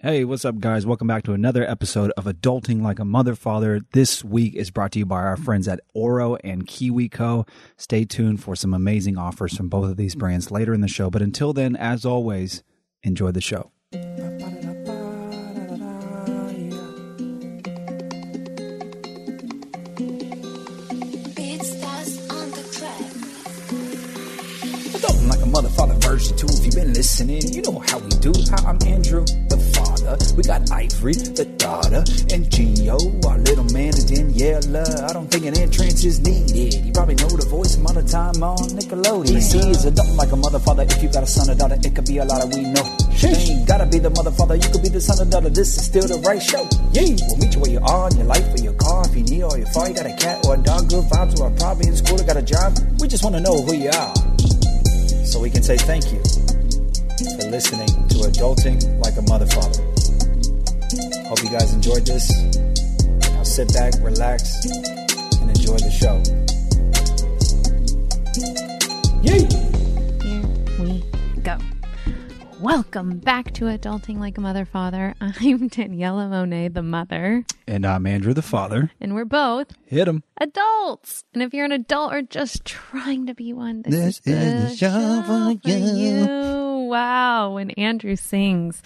Hey, what's up, guys? Welcome back to another episode of Adulting Like a Mother Father. This week is brought to you by our friends at Oro and KiwiCo. Stay tuned for some amazing offers from both of these brands later in the show. But until then, as always, enjoy the show. Beatstars on the track. Adulting like a mother, father, version two. Been listening, you know how we do. Hi, I'm Andrew, the father. We got Ivory, the daughter, and Gio, our little man, and Daniella. I don't think an entrance is needed. You probably know the voice amount of time on Nickelodeon. This is adulting like a mother, father. If you got a son or daughter, it could be a lot of we know. Shit ain't gotta be the mother, father. You could be the son or daughter. This is still the right show. Yeah, we'll meet you where you are in your life or your car. If you need or your far, you got a cat or a dog, good vibes, or a probably in school or got a job. We just wanna know who you are so we can say thank you listening to Adulting Like a Mother Father. Hope you guys enjoyed this. Now sit back, relax, and enjoy the show. Yay! Here we go. Welcome back to Adulting Like a Mother Father. I'm Daniella Monet, the mother, And I'm Andrew, the father. and we're both Hit him. adults. And if you're an adult or just trying to be one, this, This is is the show for you. you. Wow. When Andrew sings,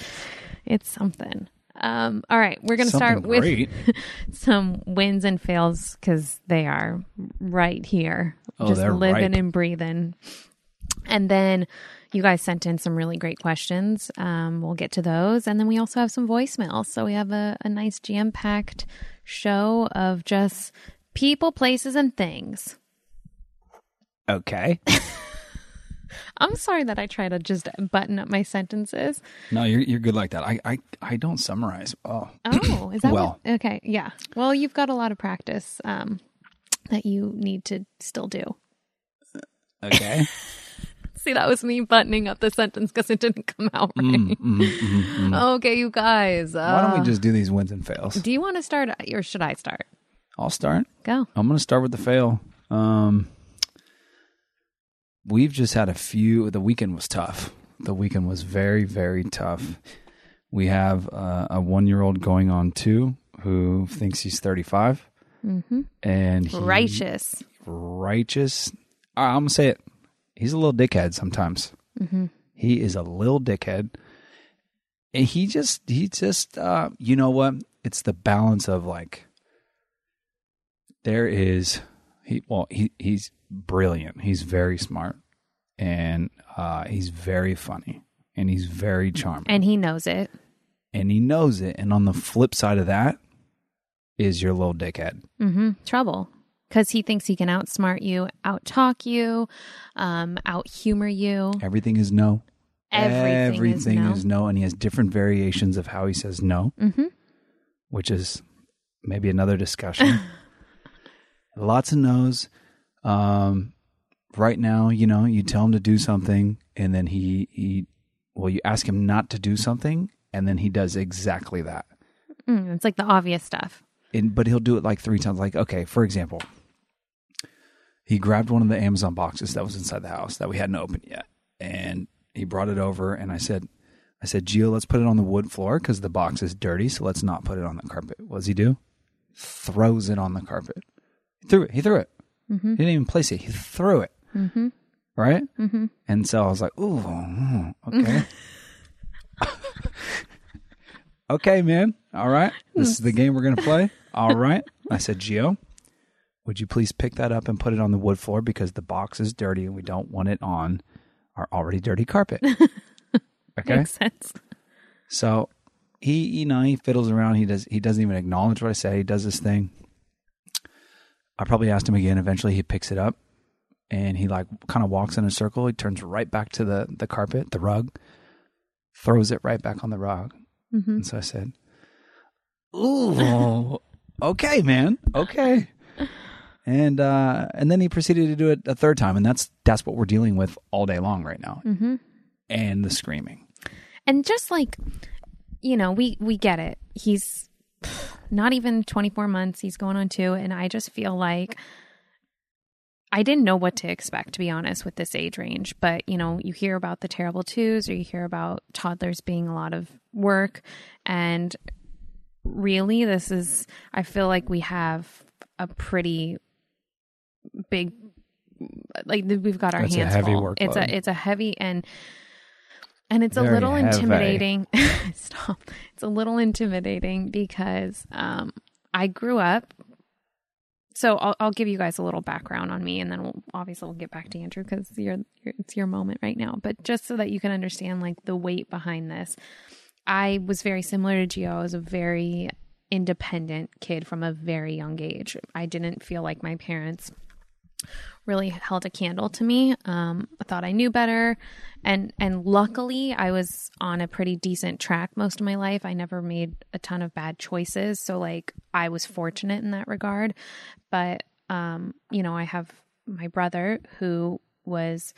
it's something. Um, all right, we're going to start Something with some wins and fails because they are right here, Oh, just living ripe. and breathing. And then you guys sent in some really great questions. Um, we'll get to those, and then we also have some voicemails. So we have a, a nice jam packed show of just people, places, and things. Okay. I'm sorry that I try to just button up my sentences. No, you're, you're good like that. I, I, I don't summarize. Oh, Oh, is that Well. what- okay? Yeah. Well, you've got a lot of practice um, that you need to still do. okay. See, that was me buttoning up the sentence because it didn't come out right. Mm, mm, mm, mm. Okay, you guys. Uh, Why don't we just do these wins and fails? Do you want to start or should I start? I'll start. Go. I'm going to start with the fail. Um, we've just had a few. The weekend was tough. The weekend was very, very tough. We have uh, a one year old going on two who thinks he's 35. Mm-hmm. And he, Righteous. Righteous. Uh, I'm going to say it. He's a little dickhead sometimes. Mm-hmm. He is a little dickhead. And he just, he just, uh, you know what? It's the balance of like, there is, he, well, he, he's brilliant. He's very smart and, uh, he's very funny and he's very charming And he knows it. and he knows it. And on the flip side of that is your little dickhead. Mm-hmm. Trouble. Because he thinks he can outsmart you, outtalk you, um, out humor you. Everything is no. Everything, Everything is no. is no. And he has different variations of how he says no. mm-hmm. which is maybe another discussion. Lots of no's. Um, right now, you know, you tell him to do something, and then he he well, you ask him not to do something, and then he does exactly that. Mm, it's like the obvious stuff. And but he'll do it like three times. Like, okay, for example, he grabbed one of the Amazon boxes that was inside the house that we hadn't opened yet, and he brought it over, and I said. I said, Gio, let's put it on the wood floor because the box is dirty, so let's not put it on the carpet. What does he do? Throws it on the carpet. He threw it. He threw it. Mm-hmm. He didn't even place it. He threw it. Mm-hmm. Right? Mm-hmm. And so I was like, ooh, mm, okay. okay, man. All right. This is the game we're going to play. All right. I said, Gio, would you please pick that up and put it on the wood floor because the box is dirty and we don't want it on our already dirty carpet. Okay. Makes sense. So he, you know, he fiddles around. He does. He doesn't even acknowledge what I say. He does this thing. I probably asked him again. Eventually, he picks it up, and he like kind of walks in a circle. He turns right back to the the carpet, the rug, throws it right back on the rug. Mm-hmm. And so I said, "Ooh, okay, man, okay." And uh, and then he proceeded to do it a third time, and that's that's what we're dealing with all day long right now, Mm-hmm. and the screaming. And just like, you know, we we get it. He's not even 24 months. He's going on two, and I just feel like I didn't know what to expect, to be honest, with this age range. But, you know, you hear about the terrible twos or you hear about toddlers being a lot of work. And really, this is, I feel like we have a pretty big, like we've got our It's a hands heavy full. workload. It's a, it's a heavy and, and it's a little intimidating. Stop. It's a little intimidating because um, I grew up so I'll, I'll give you guys a little background on me and then we'll obviously we'll get back to andrew because you're, you're it's your moment right now but just so that you can understand like the weight behind this i was very similar to gio i was a very independent kid from a very young age i didn't feel like my parents really held a candle to me. Um, i thought i knew better. And and luckily i was on a pretty decent track most of my life. I never made a ton of bad choices. So like i was fortunate in that regard. But um you know i have my brother who was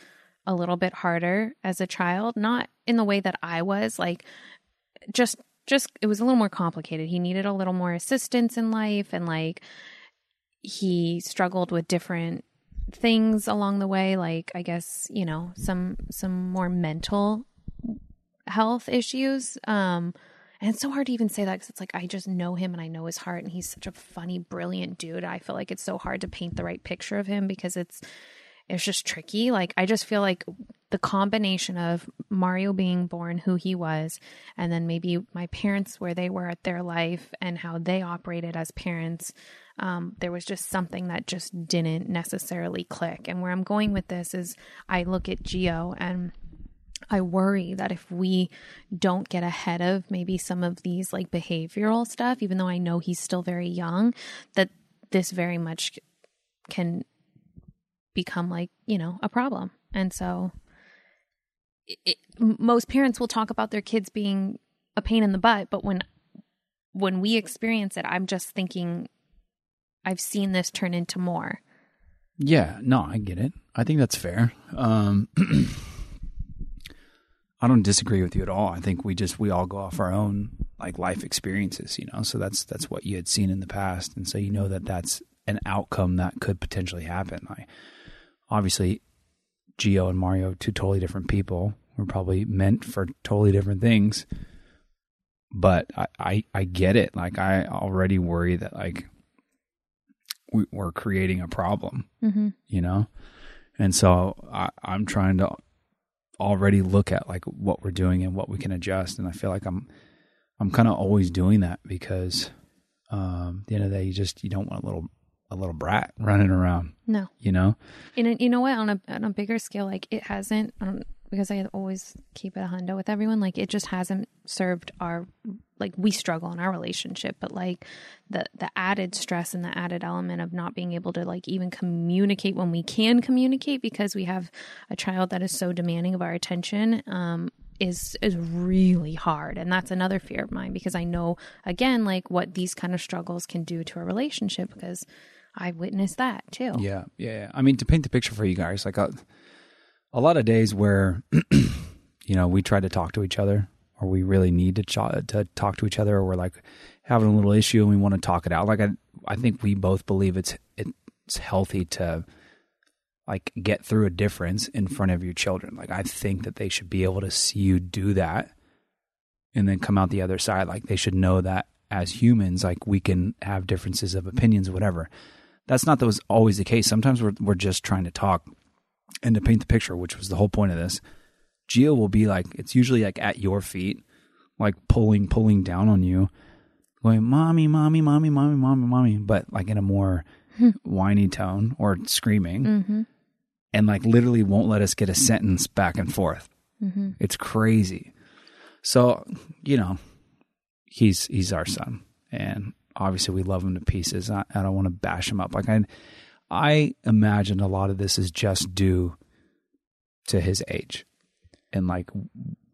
a little bit harder as a child not in the way that i was like just just it was a little more complicated. He needed a little more assistance in life and like he struggled with different things along the way like i guess you know some some more mental health issues. Um and it's so hard to even say that because it's like i just know him and i know his heart and he's such a funny brilliant dude. I feel like it's so hard to paint the right picture of him because it's it's just tricky. Like i just feel like the combination of mario being born who he was and then maybe my parents where they were at their life and how they operated as parents um, there was just something that just didn't necessarily click. And where I'm going with this is I look at Gio and I worry that if we don't get ahead of maybe some of these like behavioral stuff, even though I know he's still very young, that this very much can become like, you know, a problem. And so it, it, most parents will talk about their kids being a pain in the butt, but when when we experience it, I'm just thinking I've seen this turn into more. Yeah, no, I get it. I think that's fair. Um, I don't disagree with you at all. I think we just we all go off our own like life experiences, you know. So that's that's what you had seen in the past, and so you know that that's an outcome that could potentially happen. Like obviously, Gio and Mario, two totally different people, were probably meant for totally different things. But I, I, I get it. Like I already worry that like we, we're creating a problem Mm-hmm. you know and so I, i'm trying to already look at like what we're doing and what we can adjust and i feel like i'm i'm kind of always doing that because um at the end of the day you just you don't want a little a little brat running around No, you know and you know what? On a on a bigger scale, like it hasn't. Um, because I always keep it a hundo with everyone. Like it just hasn't served our like we struggle in our relationship, but like the the added stress and the added element of not being able to like even communicate when we can communicate because we have a child that is so demanding of our attention. Um, is is really hard and that's another fear of mine because I know again like what these kind of struggles can do to a relationship because I witnessed that too. yeah yeah, i mean to paint the picture for you guys like a, a lot of days where you know we try to talk to each other or we really need to, ch- to talk to each other or we're like having a little issue and we want to talk it out. Like i i think we both believe it's it's healthy to like get through a difference in front of your children. Like i think that they should be able to see you do that and then come out the other side. Like they should know that as humans like we can have differences of opinions whatever. That's not that was always the case. Sometimes we're we're just trying to talk and to paint the picture which was the whole point of this Gio will be like it's usually like at your feet, like pulling pulling down on you, going mommy, mommy, mommy, mommy, mommy, mommy, but like in a more whiny tone or screaming, Mm-hmm. and like literally won't let us get a sentence back and forth. Mm-hmm. It's crazy. So you know, he's he's our son, and obviously we love him to pieces. I, I don't want to bash him up. Like I, I imagine a lot of this is just due to his age, and like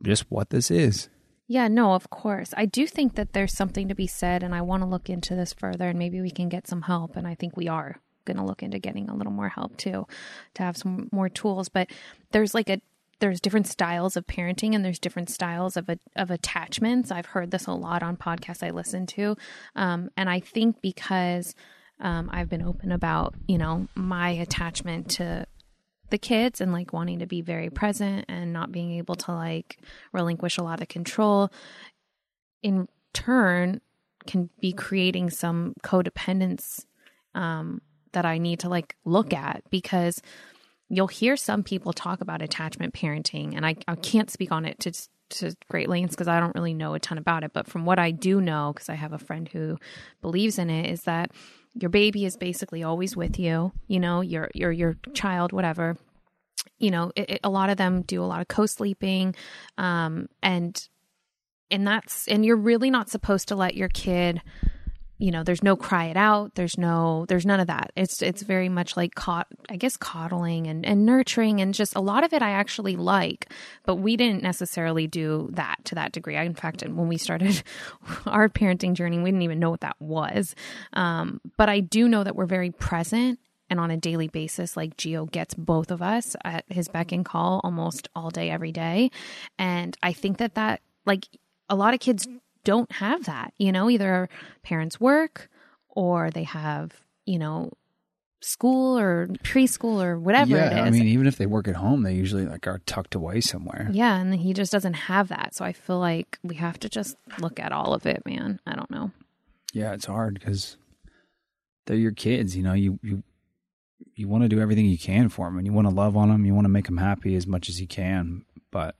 just what this is. Yeah, no, of course. I do think that there's something to be said, and I want to look into this further, and maybe we can get some help. And I think we are going to look into getting a little more help too, to have some more tools. But there's like a there's different styles of parenting, and there's different styles of a, of attachments. I've heard this a lot on podcasts I listen to, um, and I think because Um, I've been open about, you know, my attachment to the kids and like wanting to be very present and not being able to like relinquish a lot of control in turn can be creating some codependence um, that I need to like look at because you'll hear some people talk about attachment parenting, and I, I can't speak on it to to great lengths because I don't really know a ton about it. But from what I do know, because I have a friend who believes in it, is that your baby is basically always with you. You know, your your your child, whatever. You know, it, it, a lot of them do a lot of co-sleeping, um, and and that's and you're really not supposed to let your kid you know there's no cry it out. There's no there's none of that. It's it's very much like caught i guess coddling and, and nurturing and just a lot of it i actually like but we didn't necessarily do that to that degree. I, in fact when we started our parenting journey we didn't even know what that was. Um, but i do know that we're very present and on a daily basis like gio gets both of us at his beck and call almost all day every day. And i think that that like a lot of kids don't have that. You know, either parents work or they have, you know, school or preschool or whatever yeah, it is. I mean, even if they work at home, they usually like are tucked away somewhere. yeah, and he just doesn't have that. So I feel like we have to just look at all of it, man. I don't know. Yeah, it's hard because they're your kids. You know, you you you want to do everything you can for them, and you want to love on them. You want to make them happy as much as you can, but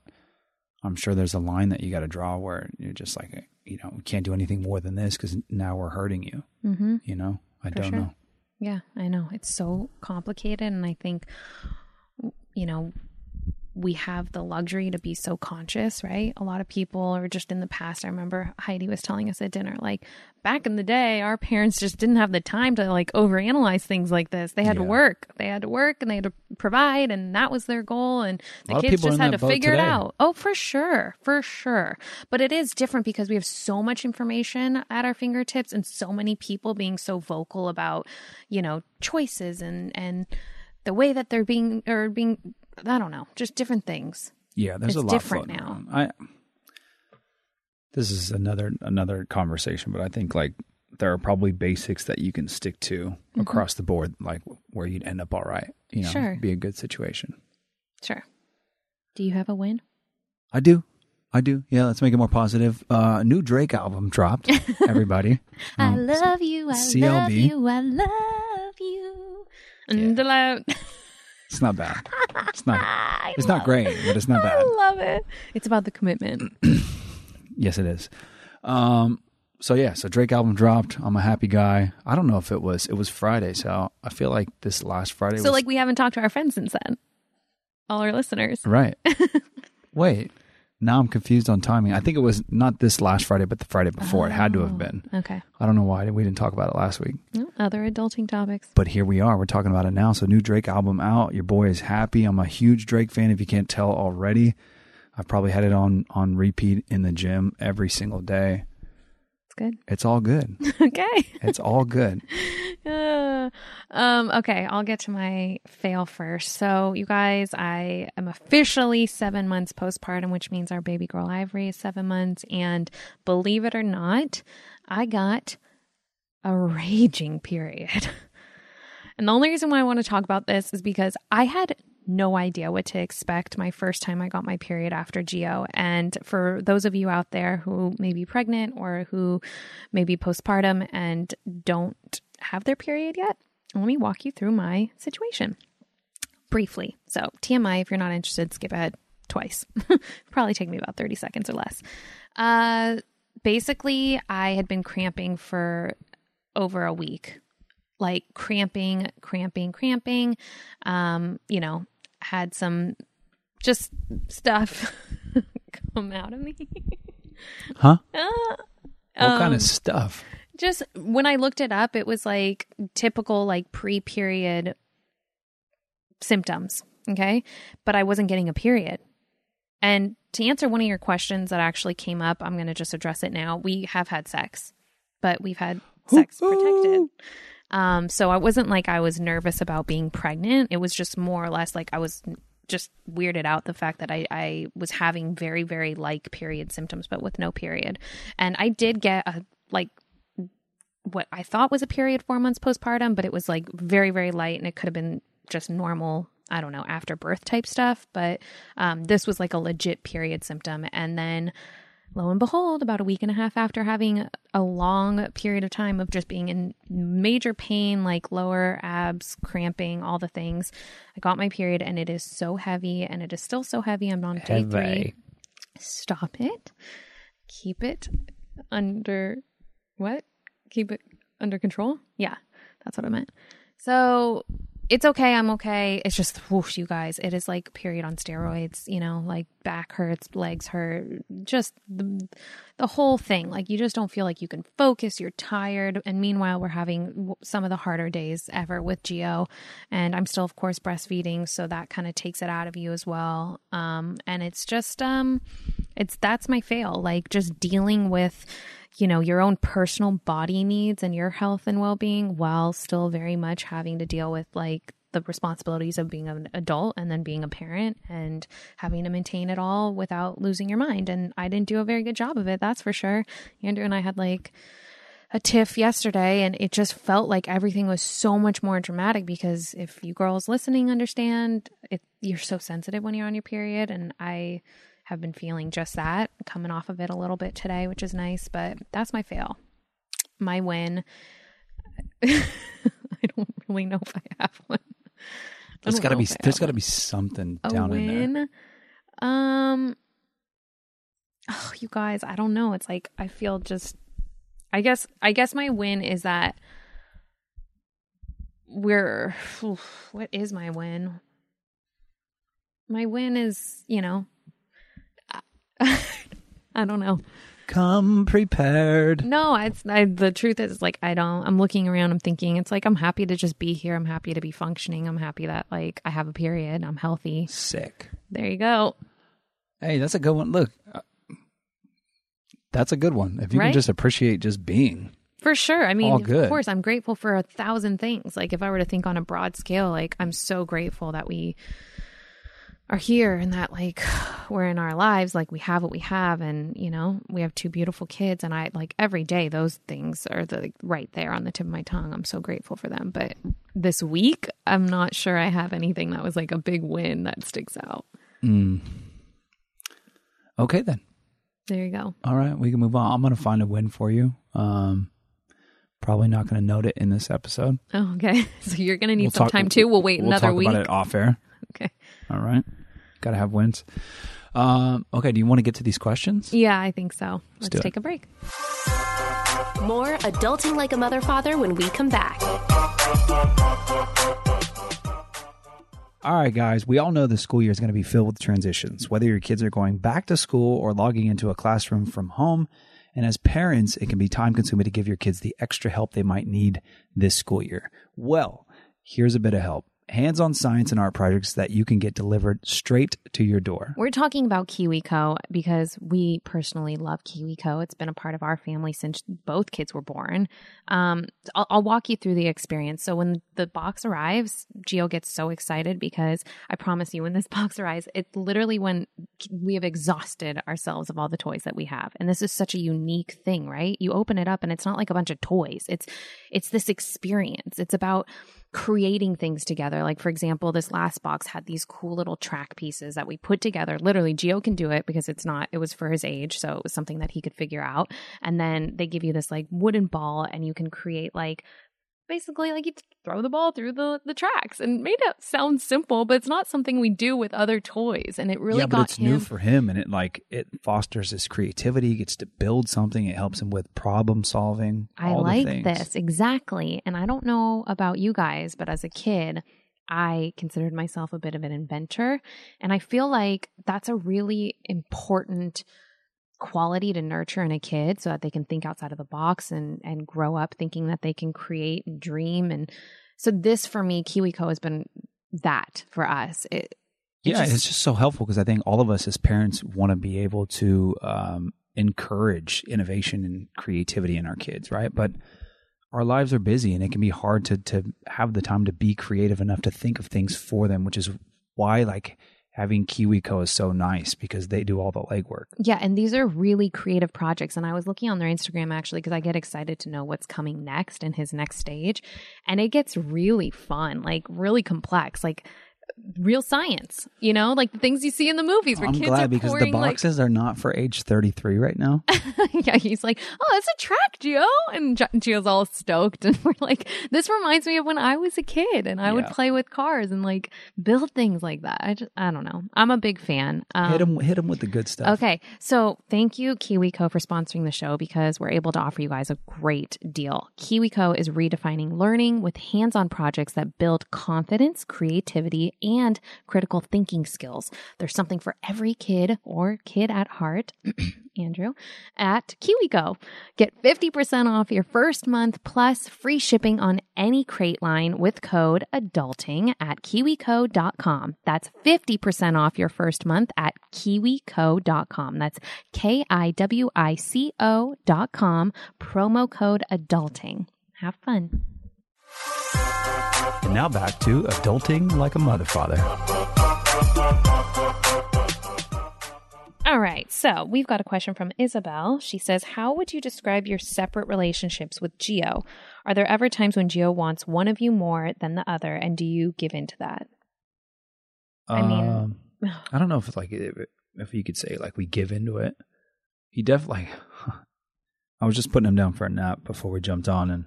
I'm sure there's a line that you got to draw where you're just like, you know, we can't do anything more than this because now we're hurting you. Mm-hmm. You know, I don't sure. know. Yeah, I know. It's so complicated. And I think, you know, we have the luxury to be so conscious, right? A lot of people are just in the past. I remember Heidi was telling us at dinner, like back in the day, our parents just didn't have the time to like overanalyze things like this. They had to work, they had to work, and they had to provide, and that was their goal. And the kids just had to figure it out. Oh, for sure, for sure. But it is different because we have so much information at our fingertips, and so many people being so vocal about, you know, choices and and the way that they're being or being I don't know, just different things. Yeah, there's It's a lot of different now. around. I this is another another conversation, but I think like there are probably basics that you can stick to Mm-hmm. across the board, like where you'd end up all right. You know, Sure. be a good situation. Sure. Do you have a win? I do. I do. Yeah, let's make it more positive. Uh new Drake album dropped. Everybody. I Um, love you. I love CLB. you. I love you. And the loud. It's not bad. It's not it's not great, but it's not bad. I love it. It's about the commitment. Yes, it is. Um, so yeah, so Drake album dropped. I'm a happy guy. I don't know if it was it was Friday, so I feel like this last Friday so was like we haven't talked to our friends since then. All our listeners. right. Wait, now I'm confused on timing. I think it was not this last Friday, but the Friday before. It had to have been. Oh, okay. I don't know why we didn't talk about it last week, Other adulting topics. but here we are. We're talking about it now. So new Drake album out. Your boy is happy. I'm a huge Drake fan. If you can't tell already, I've probably had it on on repeat in the gym every single day. It's good. It's all good. okay. It's all good. Uh, um, okay, I'll get to my fail first. So, you guys, I am officially seven months postpartum, which means our baby girl Ivory is seven months. And believe it or not, I got a raging period. And the only reason why I want to talk about this is because I had no idea what to expect my first time I got my period after Gio. And for those of you out there who may be pregnant or who may be postpartum and don't have their period yet, let me walk you through my situation briefly. So, TMI, if you're not interested, skip ahead twice. Probably take me about 30 seconds or less. Uh, basically, I had been cramping for over a week like cramping, cramping, cramping. Um, you know, had some just stuff come out of me. Huh? Ah. What kind Um, of stuff? just when I looked it up, it was like typical like pre-period symptoms. Okay. But I wasn't getting a period. And to answer one of your questions that actually came up, I'm going to just address it now. We have had sex, but we've had sex protected. Um, so I wasn't like I was nervous about being pregnant. It was just more or less like I was just weirded out the fact that I, I was having very, very like period symptoms, but with no period. And I did get a like what I thought was a period four months postpartum, but it was like very, very light and it could have been just normal, I don't know, after birth type stuff. But um, this was like a legit period symptom. And then lo and behold, about a week and a half after having a long period of time of just being in major pain, like lower abs, cramping, all the things, I got my period and it is so heavy and it is still so heavy. I'm on day three. Heavy. Stop it. Keep it under what? Keep it under control? Yeah, that's what I meant. So it's okay. I'm okay. It's just whoosh, you guys. It is like period on steroids. You know, like back hurts, legs hurt, just the the whole thing. Like you just don't feel like you can focus. You're tired. And meanwhile, we're having some of the harder days ever with Gio, and I'm still, of course, breastfeeding, so that kind of takes it out of you as well. Um, and it's just um, it's that's my fail. Like just dealing with you know, your own personal body needs and your health and well being while still very much having to deal with like the responsibilities of being an adult and then being a parent and having to maintain it all without losing your mind. And I didn't do a very good job of it, that's for sure. Andrew and I had like a tiff yesterday and it just felt like everything was so much more dramatic because if you girls listening understand it you're so sensitive when you're on your period and I have been feeling just that, coming off of it a little bit today, which is nice, but that's my fail. My win. I don't really know if I have one. There's got to be there's got to be something down in there. Um Oh, you guys, I don't know. It's like I feel just I guess I guess my win is that we're what is my win? My win is, you know, I don't know. Come prepared. No, it's I, the truth is like I don't. I'm looking around. I'm thinking it's like I'm happy to just be here. I'm happy to be functioning. I'm happy that like I have a period. I'm healthy. Sick. There you go. Hey, that's a good one. Look, uh, that's a good one. If you Right? can just appreciate just being. For sure. I mean, of course, I'm grateful for a thousand things. Like, if I were to think on a broad scale, like, I'm so grateful that we are here and that, like, we're in our lives. Like, we have what we have, and, you know, we have two beautiful kids. And I, like, every day, those things are the, like, right there on the tip of my tongue. I'm so grateful for them. But this week, I'm not sure I have anything that was like a big win that sticks out. Mm. Okay, then. There you go. All right, we can move on. I'm to find a win for you. Um, probably not to note it in this episode. Oh, okay. So you're to need We'll some talk- time too. We'll wait we'll another talk week. about it off air. Okay. All right. Got to have wins. Um, okay, do you want to get to these questions? Yeah, I think so. Let's do it. take a break. More Adulting Like a Mother Father when we come back. All right, guys, we all know the school year is going to be filled with transitions, whether your kids are going back to school or logging into a classroom from home. And as parents, it can be time consuming to give your kids the extra help they might need this school year. Well, here's a bit of help hands on science and art projects that you can get delivered straight to your door. We're talking about KiwiCo because we personally love KiwiCo. It's been a part of our family since both kids were born. Um, I'll, I'll walk you through the experience. So when the box arrives, Gio gets so excited because I promise you, when this box arrives, it's literally when we have exhausted ourselves of all the toys that we have. And this is such a unique thing, right? You open it up and it's not like a bunch of toys. It's it's this experience. It's about creating things together. Like, for example, this last box had these cool little track pieces that we put together. Literally, Gio can do it because it's not, it was for his age. So it was something that he could figure out. And then they give you this like wooden ball and you can create like, basically like you throw the ball through the the tracks and made it sound simple but it's not something we do with other toys and it really yeah, but it's him new for him, and it like it fosters his creativity. He gets to build something. It helps him with problem solving. I all like this exactly. And I don't know about you guys, but as a kid, I considered myself a bit of an inventor. And I feel like that's a really important quality to nurture in a kid so that they can think outside of the box and and grow up thinking that they can create and dream and so this for me KiwiCo has been that for us. It, it yeah, just- it's just so helpful because I think all of us as parents want to be able to um, encourage innovation and creativity in our kids, right? But our lives are busy, and it can be hard to to have the time to be creative enough to think of things for them, which is why like having KiwiCo is so nice because they do all the legwork. Yeah, and these are really creative projects. And I was looking on their Instagram actually because I get excited to know what's coming next in his next stage. And it gets really fun, like really complex, like real science, you know, like the things you see in the movies where I'm kids glad are because the pouring like boxes are not for age 33 right now. yeah, he's like, "Oh, it's a track, Gio," and Gio's all stoked, and we're like, "This reminds me of when I was a kid, and I would play with cars and like build things like that." I just, I don't know. I'm a big fan. Um, hit him hit him with the good stuff. Okay, so thank you KiwiCo for sponsoring the show because we're able to offer you guys a great deal. KiwiCo is redefining learning with hands-on projects that build confidence, creativity, and critical thinking skills. There's something for every kid or kid at heart. Andrew, at KiwiCo. Get 50% off your first month plus free shipping on any crate line with code adulting at kiwico.com. That's 50% off your first month at kiwico.com. That's K I W I C O.com. Promo code adulting. Have fun. And now back to adulting like a mother father. All right, so we've got a question from Isabel. She says, How would you describe your separate relationships with Gio? Are there ever times when Gio wants one of you more than the other, and do you give in to that? I mean- Um, I don't know if it's like if, if you could say like we give into it. He definitely. I was just putting him down for a nap before we jumped on, and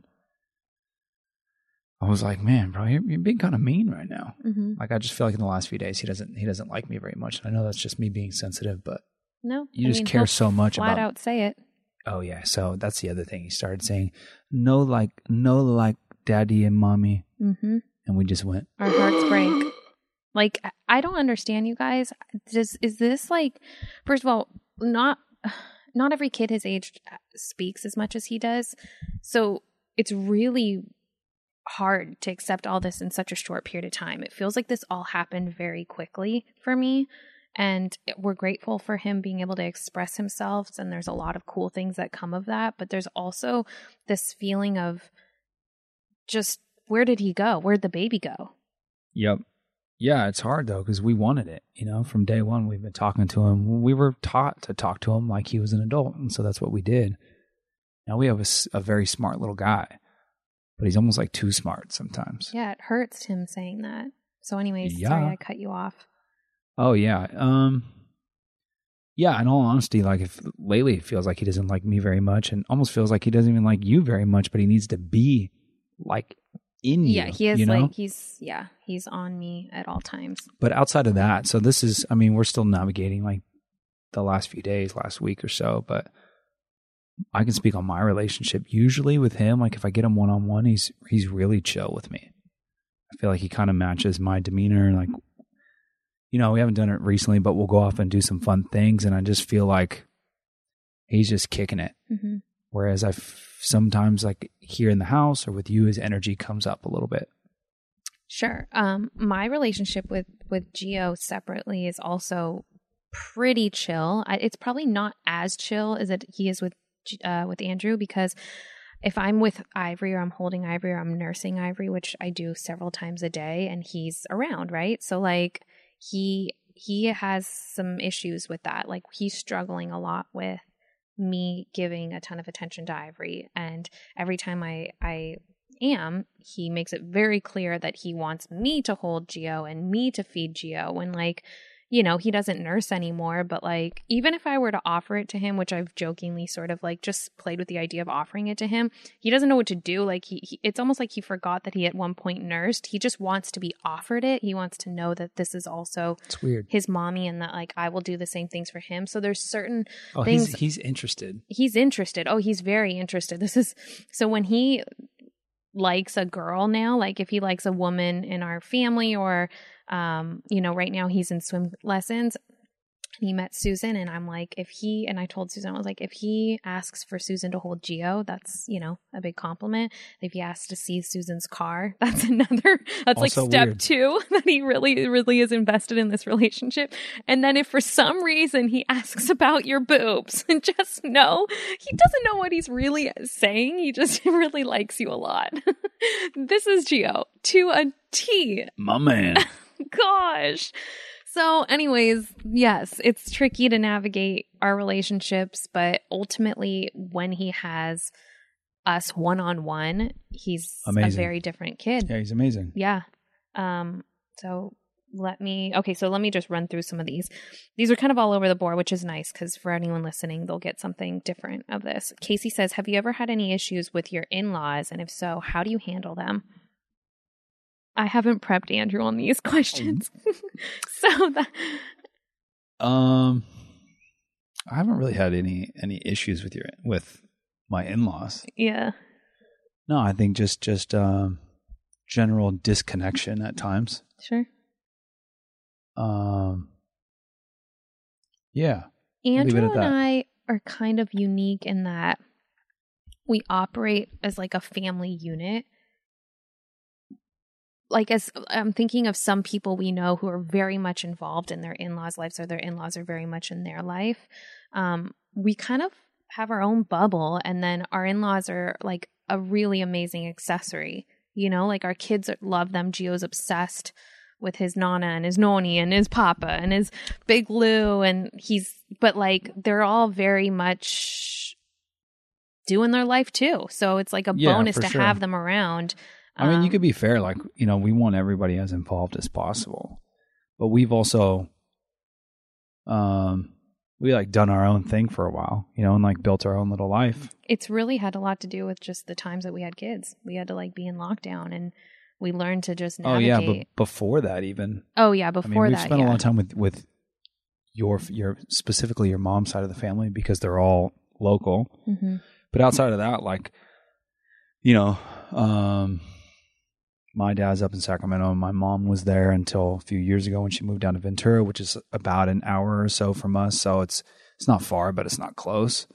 I was like, "Man, bro, you're, you're being kind of mean right now." Mm-hmm. Like I just feel like in the last few days he doesn't he doesn't like me very much. I know that's just me being sensitive, but No, you I just mean, care so much Flat about. out say it. Oh yeah, so that's the other thing. He started saying, "No, like no, like daddy and mommy," Mm-hmm. and we just went. Our hearts break. Like I- I don't understand you guys. Does is this like? First of all, not not every kid his age speaks as much as he does, so it's really hard to accept all this in such a short period of time. It feels like this all happened very quickly for me. And we're grateful for him being able to express himself. And there's a lot of cool things that come of that. But there's also this feeling of just where did he go? Where'd the baby go? Yep. Yeah, it's hard though because we wanted it. You know, from day one we've been talking to him. We were taught to talk to him like he was an adult, and so that's what we did. Now we have a very smart little guy, but he's almost like too smart sometimes. Yeah, it hurts him saying that. So, anyways, Yeah. sorry I cut you off. Oh yeah. Um. Yeah. In all honesty, like if lately it feels like he doesn't like me very much, and almost feels like he doesn't even like you very much, but he needs to be like in you. Yeah, he is you know? like he's yeah he's on me at all times. but outside of that, so this is, I mean, we're still navigating like the last few days, last week or so, but I can speak on my relationship. Usually with him, like if I get him one on one, he's he's really chill with me. I feel like he kind of matches my demeanor. Like, you know, we haven't done it recently, but we'll go off and do some fun things, and I just feel like he's just kicking it. hmm Whereas I f- sometimes like here in the house or with you, his energy comes up a little bit. Sure. Um, my relationship with with Gio separately is also pretty chill. I, it's probably not as chill as it he is with uh, with Andrew because if I'm with Ivory or I'm holding Ivory or I'm nursing Ivory, which I do several times a day, and he's around, right? So like he he has some issues with that. Like he's struggling a lot with me giving a ton of attention to Ivory, and every time I I am, he makes it very clear that he wants me to hold Gio and me to feed Gio when like you know, he doesn't nurse anymore, but like even if I were to offer it to him, which I've jokingly sort of like just played with the idea of offering it to him, he doesn't know what to do. Like he, he it's almost like he forgot that he at one point nursed. He just wants to be offered it. He wants to know that this is also It's weird. his mommy and that like I will do the same things for him. So there's certain Oh, things he's he's interested. he's interested. Oh, he's very interested. This is so when he likes a girl now, like if he likes a woman in our family or um, you know, right now he's in swim lessons. And he met Susan and I'm like, if he and I told Susan, I was like, if he asks for Susan to hold Gio, that's, you know, a big compliment. If he asks to see Susan's car, that's another that's like step weird. two that he really, really is invested in this relationship. And then if for some reason he asks about your boobs, and just know he doesn't know what he's really saying. He just really likes you a lot. this is Gio to a T. My man. Gosh. So, anyways, yes, it's tricky to navigate our relationships, but ultimately, when he has us one on one, he's Amazing. a very different kid. Yeah, he's amazing. Yeah. Um, so let me okay, so let me just run through some of these. These are kind of all over the board, which is nice because for anyone listening, they'll get something different of this. Casey says, Have you ever had any issues with your in laws? And if so, how do you handle them? I haven't prepped Andrew on these questions. so that Um, I haven't really had any any issues with your with my in laws. yeah. No, I think just just um, general disconnection at times. Sure. Um, yeah, Andrew and. I are kind of unique in that we operate as like a family unit. Like as I'm thinking of some people we know who are very much involved in their in-laws' lives or their in-laws are very much in their life. Um, we kind of have our own bubble and then our in-laws are like a really amazing accessory. You know, like our kids love them. Gio's obsessed with his nana and his noni and his papa and his big Lou and he's but like they're all very much doing their life too. So it's like a Yeah, bonus to sure. have them around. I mean, you Um, could be fair. Like, you know, we want everybody as involved as possible, but we've also, um, we like done our own thing for a while, you know, and like built our own little life. it's really had a lot to do with just the times that we had kids. We had to like be in lockdown and we learned to just Oh yeah, but before that, even oh yeah, I before mean, we've that, spent yeah. a lot of time with with your your specifically your mom's side of the family because they're all local. hmm But outside of that, like, you know, um, my dad's up in Sacramento. and My mom was there until a few years ago when she moved down to Ventura, which is about an hour or so from us. So it's it's not far, but it's not close.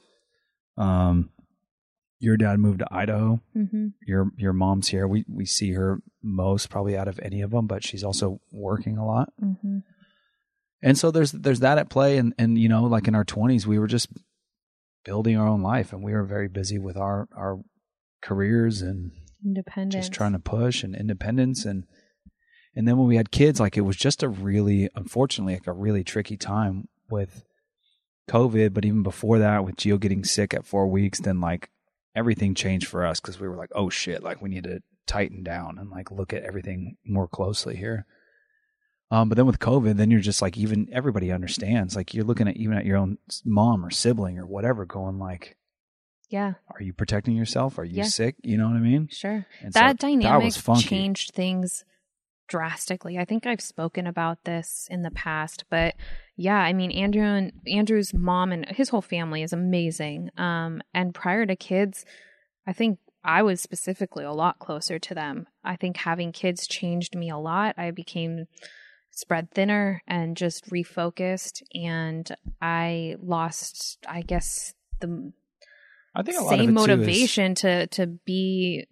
Um, your dad moved to Idaho. hmm Your your mom's here. We we see her most probably out of any of them, but she's also working a lot. hmm And so there's there's that at play, and and you know, like in our twenties, we were just building our own life, and we were very busy with our our careers and Independence. just trying to push and independence, and and then when we had kids, like it was just a really, unfortunately, like a really tricky time with COVID. But even before that, with Gio getting sick at four weeks, then like everything changed for us because we were like, oh shit, like we need to tighten down and like look at everything more closely here. Um, but then with COVID, then you're just like even everybody understands. Like you're looking at even at your own mom or sibling or whatever, going like, Yeah, "Are you protecting yourself? Are you Yeah. sick?" You know what I mean? sure. And so that dynamic was funky. changed things drastically. I think I've spoken about this in the past, but yeah, I mean Andrew and Andrew's mom and his whole family is amazing. Um and prior to kids, I think I was specifically a lot closer to them. I think having kids changed me a lot. I became spread thinner and just refocused and I lost I guess the I think a lot same too, is- motivation to to be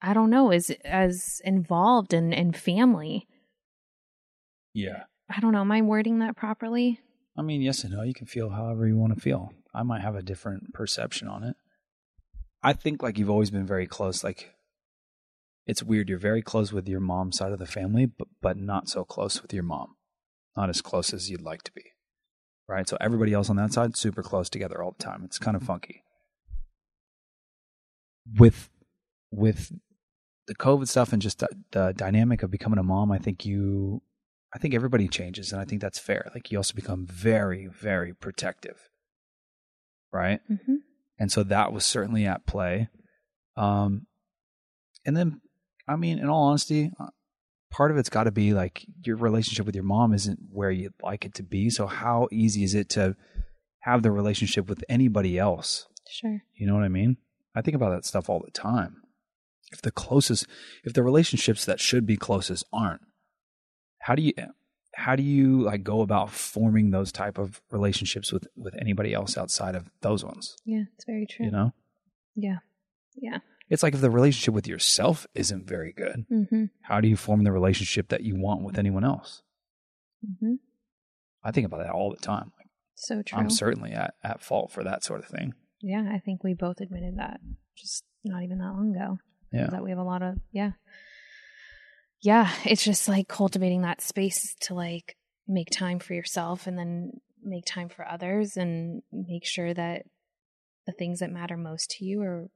I don't know as as involved in in family. yeah. I don't know. Am I wording that properly? I mean, yes and no. You can feel however you want to feel. I might have a different perception on it. I think like you've always been very close. Like it's weird. You're very close with your mom's side of the family, but but not so close with your mom. Not as close as you'd like to be. Right. So everybody else on that side, super close together all the time. It's kind of mm-hmm. funky. With with the COVID stuff and just the, the dynamic of becoming a mom, I think you I think everybody changes, and I think that's fair. Like you also become very, very protective, right? Mm-hmm. And so that was certainly at play. Um, and then, I mean, in all honesty, uh, part of it's got to be like your relationship with your mom isn't where you'd like it to be. So how easy is it to have the relationship with anybody else? Sure. You know what I mean? I think about that stuff all the time. If the closest, if the relationships that should be closest aren't, how do you, how do you like go about forming those type of relationships with with anybody else outside of those ones? Yeah, it's very true. You know, Yeah. Yeah. it's like if the relationship with yourself isn't very good, Mm-hmm. how do you form the relationship that you want with anyone else? Mm-hmm. I think about that all the time. Like, So true. I'm certainly at, at fault for that sort of thing. Yeah, I think we both admitted that just not even that long ago. Yeah. That we have a lot of yeah. Yeah, it's just like cultivating that space to like make time for yourself and then make time for others and make sure that the things that matter most to you are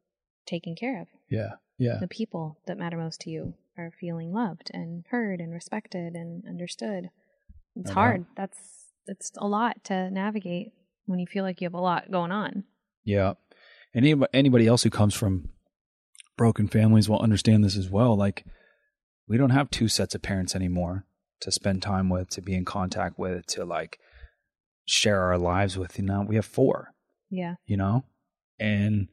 taken care of. Yeah. Yeah. The people that matter most to you are feeling loved and heard and respected and understood. It's hard. That's it's a lot to navigate when you feel like you have a lot going on. Yeah. And anybody, anybody else who comes from broken families will understand this as well. Like, we don't have two sets of parents anymore to spend time with, to be in contact with, to like share our lives with. You know, we have four, Yeah. you know? And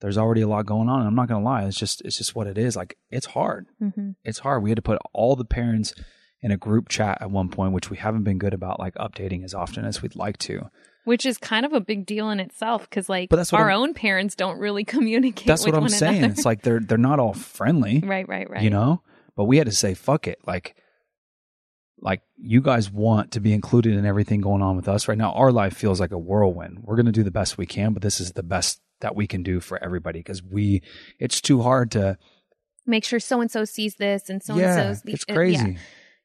there's already a lot going on. I'm not going to lie. It's just, it's just what it is. Like, it's hard. Mm-hmm. It's hard. We had to put all the parents in a group chat at one point, which we haven't been good about like updating as often as we'd like to. Which is kind of a big deal in itself because, like, But that's our I'm- own parents don't really communicate. That's what I'm saying. another. It's like they're they're not all friendly. right, right, right. you know but we had to say fuck it like like you guys want to be included in everything going on with us right now our life feels like a whirlwind we're going to do the best we can but this is the best that we can do for everybody because we it's too hard to make sure so and so sees this and so yeah and so's it's uh, yeah. crazy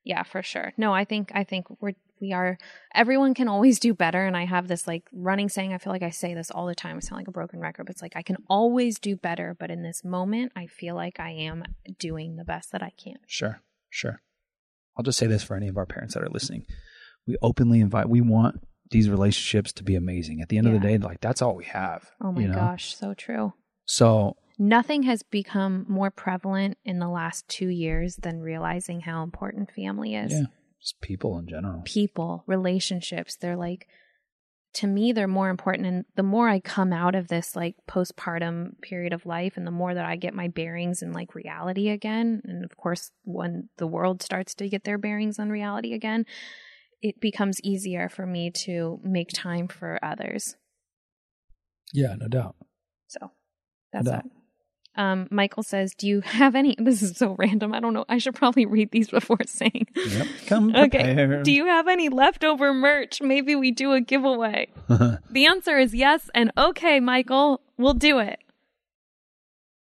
yeah for sure no i think i think we're we are everyone can always do better. And i have this like running saying i feel like i say this all the time. I sound like a broken record but it's like i can always do better. But in this moment i feel like i am doing the best that i can. Sure sure. I'll just say this for any of our parents that are listening. We openly invite we want these relationships to be amazing. At the end of the day like that's all we have oh my you know? gosh so true. So nothing has become more prevalent in the last two years than realizing how important family is. Yeah just people in general people, relationships. They're like, to me, they're more important. And the more I come out of this like postpartum period of life and the more that I get my bearings in like reality again, and of course, when the world starts to get their bearings on reality again, it becomes easier for me to make time for others. yeah no doubt So that's No that. Um, Michael says, Do you have any? This is so random. I don't know. I should probably read these before saying. yep come Okay. Do you have any leftover merch? Maybe we do a giveaway. the answer is yes. And okay, Michael, we'll do it.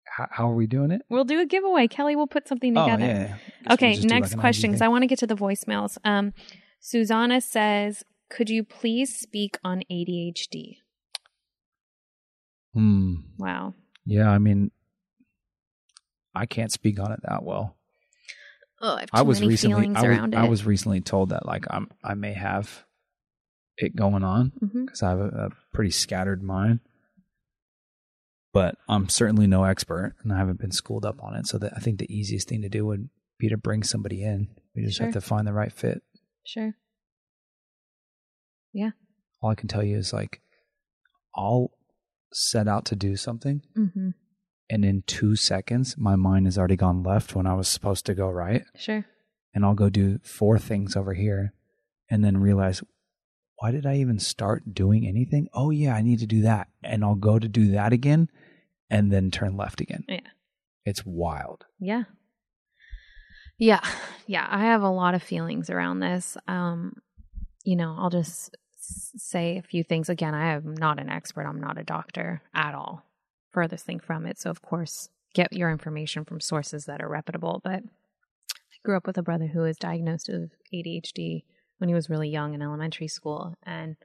how, how are we doing it We'll do a giveaway. Kelly will put something Oh, together. yeah, yeah. Okay, next like question because. I want to get to the voicemails. Um, Susanna says, Could you please speak on ADHD? Hmm. Wow. Yeah, I mean, I can't speak on it that well. Oh, I have too I was many recently, feelings I was, around I was recently told that like I'm, I may have it going on because I have a, a pretty scattered mind. But I'm certainly no expert, and I haven't been schooled up on it. So that I think the easiest thing to do would be to bring somebody in. We just Sure. have to find the right fit. Sure. Yeah. All I can tell you is like, I'll set out to do something, hmm and in two seconds, my mind has already gone left when I was supposed to go right. Sure. and I'll go do four things over here and then realize why did I even start doing anything? Oh yeah, I need to do that. And I'll go to do that again and then turn left again. Yeah. It's wild. Yeah. Yeah. Yeah. I have a lot of feelings around this. Um, you know, I'll just say a few things. Again, I am not an expert. I'm not a doctor at all. Furthest thing from it. So, of course, get your information from sources that are reputable. But I grew up with a brother who was diagnosed with ADHD when he was really young in elementary school. And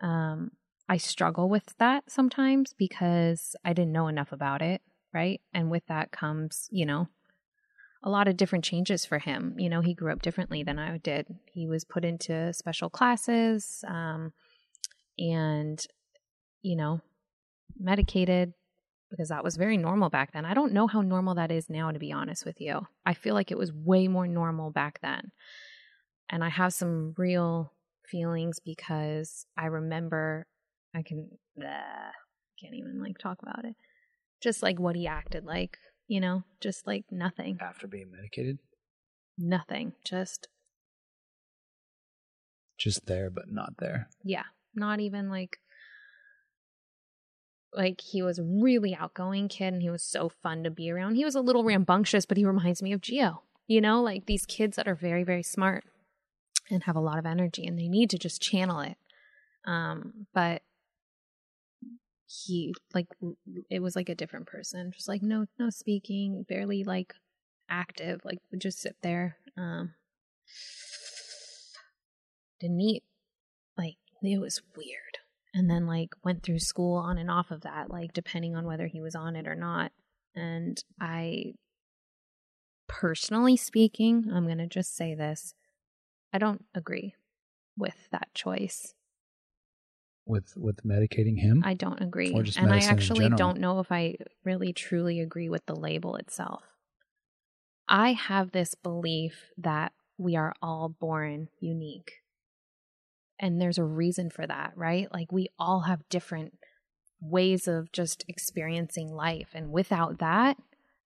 um, I struggle with that sometimes because I didn't know enough about it. Right. And with that comes, you know, a lot of different changes for him. You know, he grew up differently than I did. He was put into special classes um, and, you know, medicated because that was very normal back then. I don't know how normal that is now, to be honest with you. I feel like it was way more normal back then. And I have some real feelings because I remember I can, bleh, can't even like talk about it. Just like what he acted like, you know, just like nothing After being medicated, nothing just just there but not there. yeah not even like like he was a really outgoing kid and he was so fun to be around he was a little rambunctious but he reminds me of gio you know like these kids that are very very smart and have a lot of energy and they need to just channel it um but he like it was like a different person just like no no speaking barely like active like would just sit there um didn't eat. Like it was weird. And then like went through school on and off of that, like depending on whether he was on it or not. And I personally speaking, I'm going to just say this. I don't agree with that choice. with with medicating him. I don't agree. Or just and I actually don't know if I really truly agree with the label itself. I have this belief that we are all born unique. And there's a reason for that, right? Like we all have different ways of just experiencing life. And without that,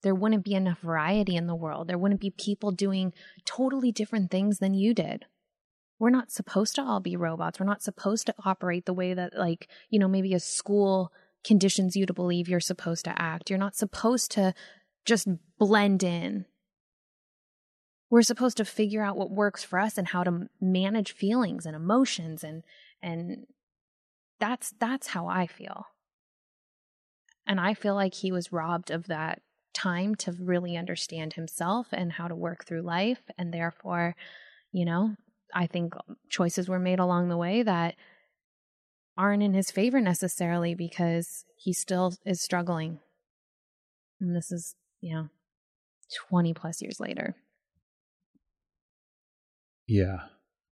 there wouldn't be enough variety in the world. There wouldn't be people doing totally different things than you did we're not supposed to all be robots. We're not supposed to operate the way that, like, you know, maybe a school conditions you to believe you're supposed to act. You're not supposed to just blend in. We're supposed to figure out what works for us and how to manage feelings and emotions and and that's that's how I feel. And I feel like he was robbed of that time to really understand himself and how to work through life and therefore, you know, I think choices were made along the way that aren't in his favor necessarily because he still is struggling. And this is, you know, 20 plus years later. Yeah.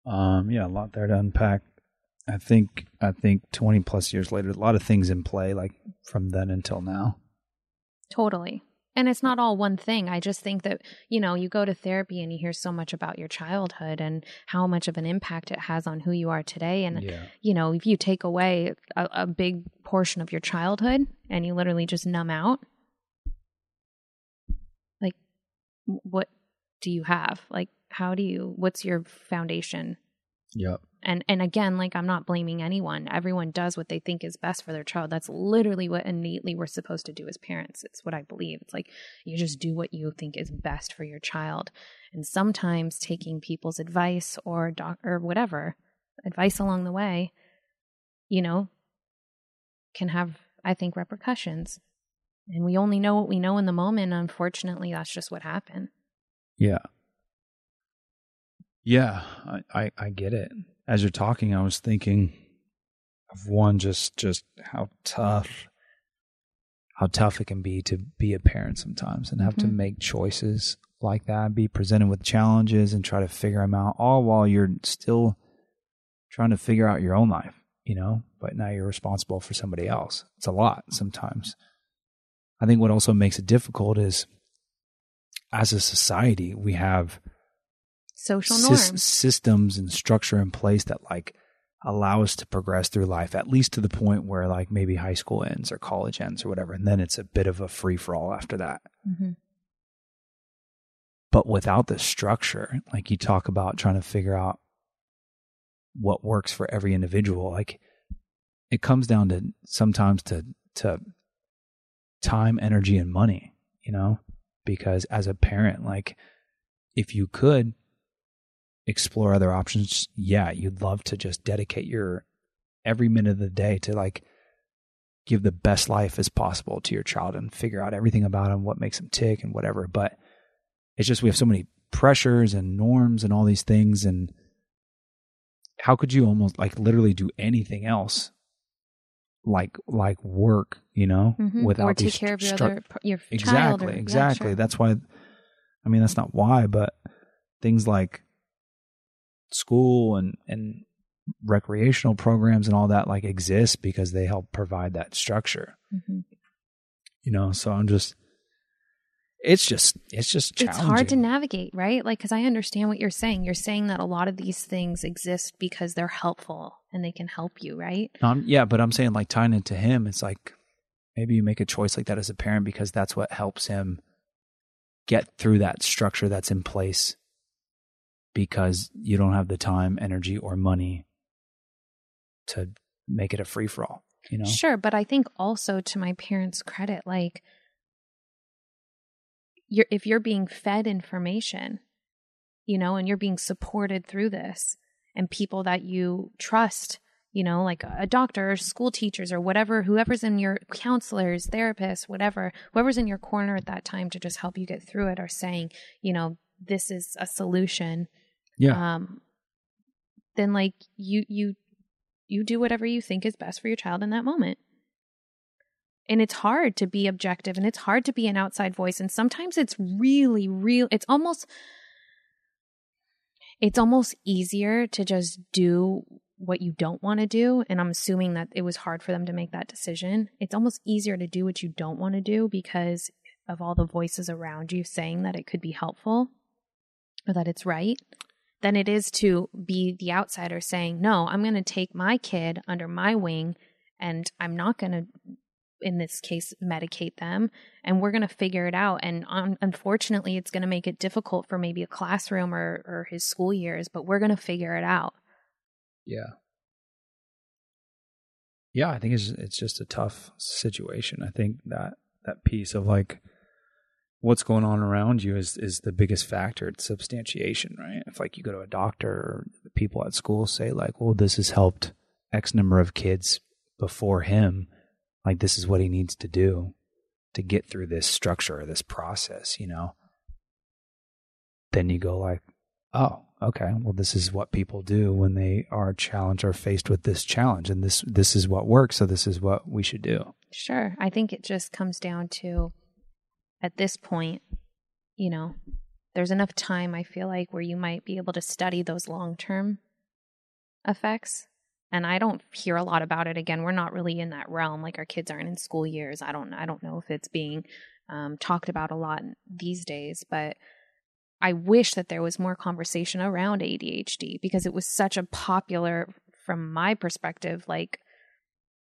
Um, yeah, a lot there to unpack. I think I think twenty plus years later, a lot of things in play, like from then until now. Totally. And it's not all one thing. I just think that, you know, you go to therapy and you hear so much about your childhood and how much of an impact it has on who you are today. And, Yeah. you know, if you take away a, a big portion of your childhood and you literally just numb out, like, what do you have? Like, how do you, what's your foundation? Yep. and and again like i'm not blaming anyone. Everyone does what they think is best for their child. That's literally what innately we're supposed to do as parents. It's what i believe. It's like you just do what you think is best for your child. And sometimes taking people's advice or doc or whatever advice along the way you know can have i think repercussions. And we only know what we know in the moment. Unfortunately that's just what happened. Yeah. Yeah, I, I, I get it. As you're talking, I was thinking of one just just how tough how tough it can be to be a parent sometimes and have to Mhm. make choices like that, be presented with challenges and try to figure them out all while you're still trying to figure out your own life, you know, but now you're responsible for somebody else. It's a lot sometimes. I think what also makes it difficult is as a society, we have social norms. systems and structure in place that like allow us to progress through life at least to the point where like maybe high school ends or college ends or whatever and then it's a bit of a free for all after that. Hmm but without the structure like you talk about trying to figure out what works for every individual like it comes down to sometimes to to time energy and money you know? Because as a parent like if you could explore other options yeah you'd love to just dedicate your every minute of the day to like give the best life as possible to your child and figure out everything about him what makes him tick and whatever but it's just we have so many pressures and norms and all these things and how could you almost like literally do anything else like like work you know Mhm. without or take these care of your stru- other your child exactly yeah, exactly sure. that's why i mean that's not why but things like school and and recreational programs and all that like exist because they help provide that structure. Mhm. you know so i'm just it's just it's just it's hard to navigate right? Like because i understand what you're saying. You're saying that a lot of these things exist because they're helpful and they can help you right? I'm- yeah but i'm saying like tying it to him it's like maybe you make a choice like that as a parent because that's what helps him get through that structure that's in place because you don't have the time energy or money to make it a free for all you know? Sure, but I think also to my parents' credit, like you're if you're being fed information, you know, and you're being supported through this, and people that you trust, you know, like a doctor or school teachers or whatever, whoever's in your counselors, therapists, whatever, whoever's in your corner at that time to just help you get through it are saying, you know, this is a solution yeah. Um then like you you you do whatever you think is best for your child in that moment. And it's hard to be objective and it's hard to be an outside voice and sometimes it's really real it's almost it's almost easier to just do what you don't want to do and i'm assuming that it was hard for them to make that decision. It's almost easier to do what you don't want to do because of all the voices around you saying that it could be helpful or that it's right than it is to be the outsider saying no i'm going to take my kid under my wing and i'm not going to in this case medicate them and we're going to figure it out and um, unfortunately it's going to make it difficult for maybe a classroom or, or his school years but we're going to figure it out Yeah. Yeah, I think it's it's just a tough situation. I think that that piece of like what's going on around you is is the biggest factor. It's substantiation, right? If like you go to a doctor or the people at school say like, "Well, this has helped X number of kids before him," like this is what he needs to do to get through this structure or this process, you know. Then you go like, "Oh, okay. Well, this is what people do when they are challenged or faced with this challenge, and this this is what works. So this is what we should do." Sure. I think it just comes down to at this point, you know, there's enough time I feel like where you might be able to study those long term effects. And I don't hear a lot about it. Again, we're not really in that realm. Like our kids aren't in school years. I don't. I don't know if it's being um, talked about a lot these days. But I wish that there was more conversation around ADHD because it was such a popular, from my perspective, like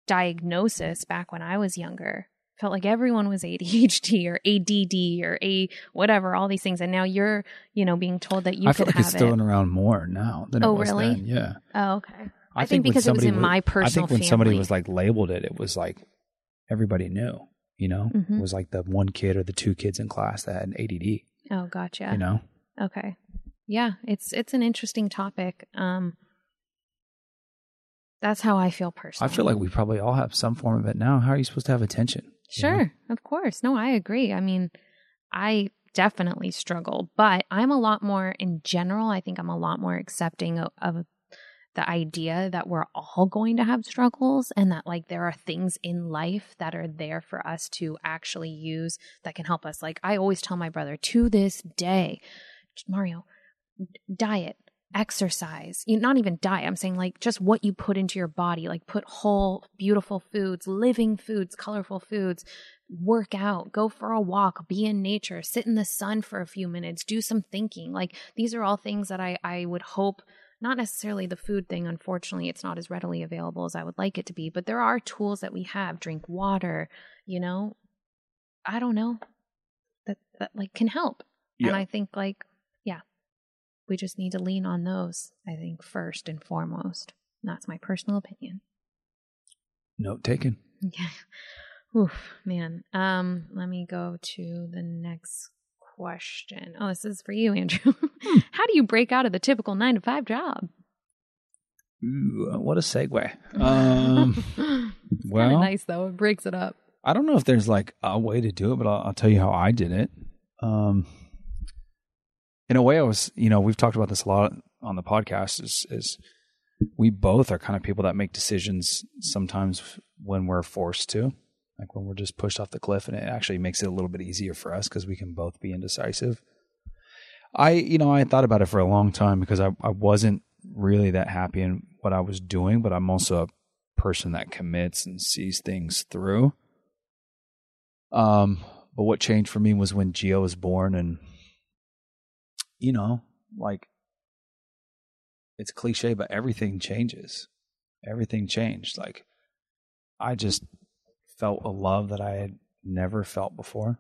diagnosis back when I was younger. Felt like everyone was ADHD or ADD or a whatever, all these things, and now you're, you know, being told that you I could feel like have it's it. thrown around more now than Oh, it was really? then. Yeah, oh, okay. I think when because it was in my personal. I think when somebody was like labeled it, it was like everybody knew. You know, Mhm. it was like the one kid or the two kids in class that had an ADD. Oh, gotcha. You know, Okay. Yeah, it's it's an interesting topic. Um that's how I feel personally. I feel like we probably all have some form of it now. How are you supposed to have attention? You know? Sure, of course. No, I agree. I mean, I definitely struggle, but I'm a lot more in general, I think I'm a lot more accepting of, of the idea that we're all going to have struggles and that like there are things in life that are there for us to actually use that can help us. Like I always tell my brother to this day, Mario, diet, exercise, you, not even diet. I'm saying like just what you put into your body, like put whole, beautiful foods, living foods, colorful foods, work out, go for a walk, be in nature, sit in the sun for a few minutes, do some thinking. Like these are all things that I, I would hope not necessarily the food thing unfortunately it's not as readily available as i would like it to be but there are tools that we have drink water you know i don't know that that like can help Yeah. and i think like we just need to lean on those i think first and foremost that's my personal opinion Note taken. yeah Oof, man um let me go to the next question oh this is for you andrew how do you break out of the typical nine to five job Ooh, uh, what a segue. Um, well, well, nice though. It breaks it up. I don't know if there's like a way to do it, but I'll, I'll tell you how I did it. Um, in a way, I was, you know, we've talked about this a lot on the podcast. Is is we both are kind of people that make decisions sometimes when we're forced to, like when we're just pushed off the cliff, and it actually makes it a little bit easier for us because we can both be indecisive. I, you know, I thought about it for a long time because I, I wasn't really that happy in what I was doing, but I'm also a person that commits and sees things through. Um, but what changed for me was when Gio was born, and you know, like it's cliche, but everything changes. Everything changed. Like I just felt a love that I had never felt before,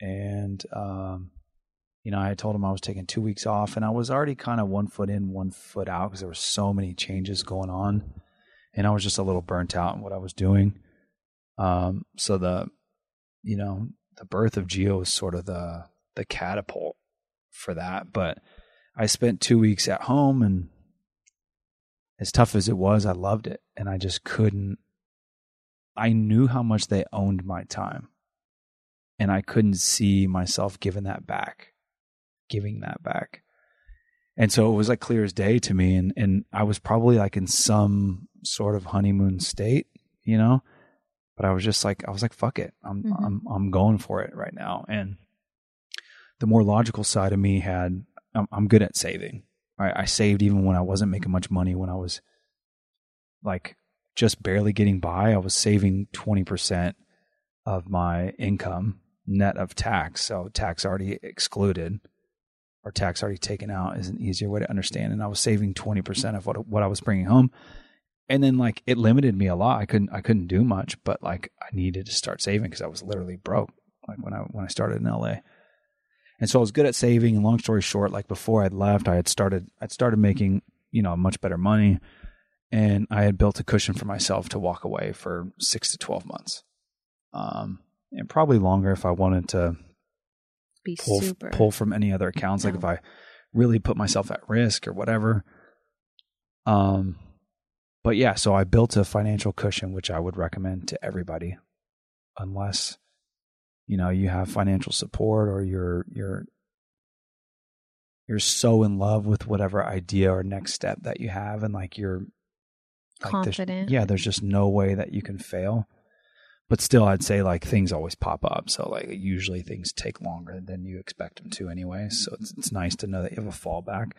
and um, you know, I told him I was taking two weeks off, and I was already kind of one foot in, one foot out because there were so many changes going on, and I was just a little burnt out in what I was doing. Um, so the you know, the birth of Gio was sort of the the catapult for that. But I spent two weeks at home and as tough as it was, I loved it. And I just couldn't I knew how much they owned my time. And I couldn't see myself giving that back. Giving that back. And so it was like clear as day to me. And, and I was probably like in some sort of honeymoon state, you know, but I was just like, I was like, fuck it. I'm, Mhm. I'm, I'm going for it right now. And the more logical side of me had, I'm, I'm good at saving. I saved even when I wasn't making much money, when I was like just barely getting by. I was saving 20% of my income net of tax. So tax already excluded or tax already taken out is an easier way to understand. And I was saving 20% of what, what I was bringing home. And then like it limited me a lot. I couldn't, I couldn't do much, but like I needed to start saving because I was literally broke. Like when I, when I started in LA. And so I was good at saving. And long story short, like before I'd left, I had started, I'd started making, you know, much better money. And I had built a cushion for myself to walk away for six to 12 months. Um, and probably longer if I wanted to Be pull super. pull from any other accounts. Like if I really put myself at risk or whatever. Um, but yeah, so I built a financial cushion, which I would recommend to everybody, unless you know you have financial support or you're you're you're so in love with whatever idea or next step that you have, and like you're like there's- Confident. yeah, there's just no way that you can fail. But still, I'd say like things always pop up. So like usually things take longer than you expect them to anyway. So it's it's nice to know that you have a fallback.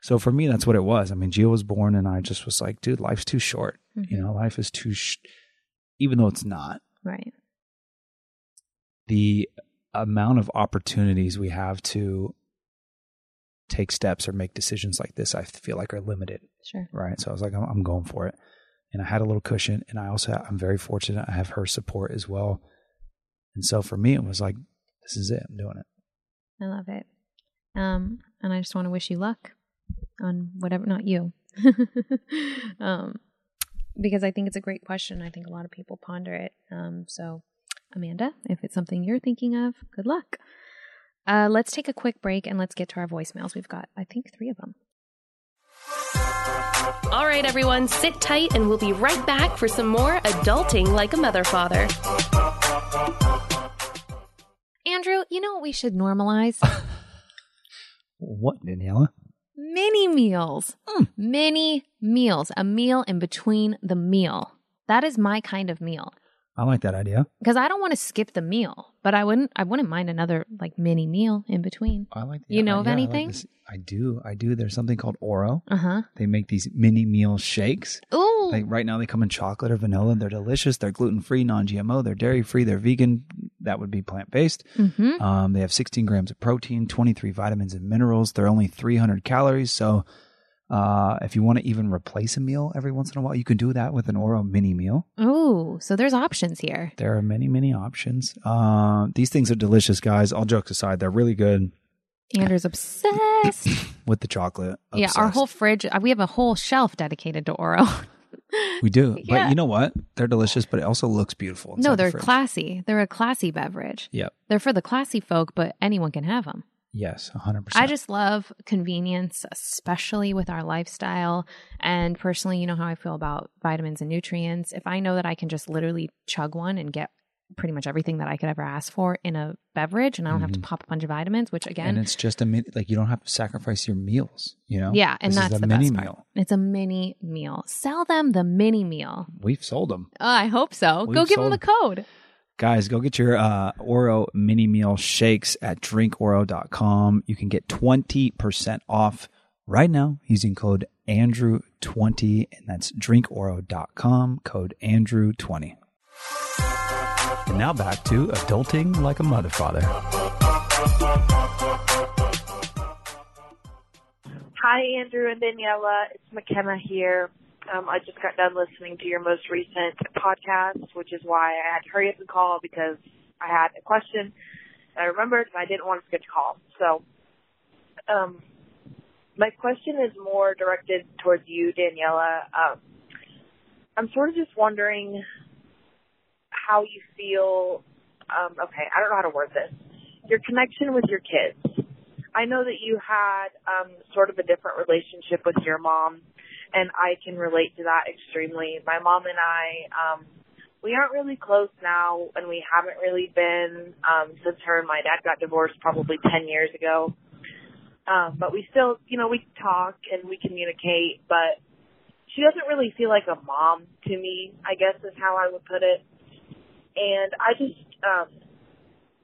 So for me, that's what it was. I mean, Gio was born, and I just was like, dude, life's too short. Mhm. You know, life is too, sh- even though it's not. Right. The amount of opportunities we have to take steps or make decisions like this, I feel like are limited. Sure. right? So I was like, I'm, I'm going for it, and I had a little cushion, and I also I'm very fortunate I have her support as well, and so for me it was like, this is it, I'm doing it. I love it. Um, and I just want to wish you luck on whatever, not you. um, because I think it's a great question. I think a lot of people ponder it. Um, so, Amanda, if it's something you're thinking of, good luck. Uh, let's take a quick break and let's get to our voicemails. We've got, I think, three of them. All right, everyone, sit tight and we'll be right back for some more adulting like a mother father. Andrew, you know what we should normalize? What, Daniella? Mini meals. Mini meals. A meal in between the meal. That is my kind of meal. I like that idea. because I don't want to skip the meal, but I wouldn't. I wouldn't mind another like mini meal in between. I like. You know of yeah, I like anything? I do. I do. There's something called Oro. Uh huh. They make these mini meal shakes. Ooh. Like right now, they come in chocolate or vanilla. They're delicious. They're gluten free, non GMO. They're dairy free. They're vegan. That would be plant based. mm-hmm. Um, they have 16 grams of protein, 23 vitamins and minerals. They're only 300 calories. So, uh, if you want to even replace a meal every once in a while, you can do that with an Oro mini meal. Oh, So there's options here. There are many, many options. Uh, these things are delicious, guys. All jokes aside, they're really good Andrew's obsessed. with the chocolate. yeah, our whole fridge. uh, We have a whole shelf dedicated to Oro. We do. Yeah. But you know what? They're delicious, but it also looks beautiful. no, they're fridge. classy. They're a classy beverage. Yep. They're for the classy folk, but anyone can have them. Yes, 100%. I just love convenience, especially with our lifestyle. And personally, you know how I feel about vitamins and nutrients. If I know that I can just literally chug one and get pretty much everything that I could ever ask for in a beverage and I don't have to Mhm. pop a bunch of vitamins, which and again, it's just a minute, like you don't have to sacrifice your meals, you know? yeah, and This that's a the mini meal. It's a mini meal. Sell them the mini meal. We've sold them. Oh, I hope so. Go We've give them the code. Guys, go get your uh, Oro mini meal shakes at drinkoro.com. You can get 20% off right now using code Andrew20, and that's drinkoro.com, code Andrew20. And now back to adulting like a mother father. Hi, Andrew and Daniella. It's McKenna here. Um, I just got done listening to your most recent podcast, which is why I had to hurry up and call because I had a question I remembered and I didn't want to skip the call. So, um, my question is more directed towards you, Daniella. Um, I'm sort of just wondering how you feel. Um, okay, I don't know how to word this. Your connection with your kids. I know that you had um, sort of a different relationship with your mom, and I can relate to that extremely. My mom and I, um, we aren't really close now, and we haven't really been um, since her and my dad got divorced probably 10 years ago. Um, but we still, you know, we talk and we communicate, but she doesn't really feel like a mom to me, I guess is how I would put it. And I just, um,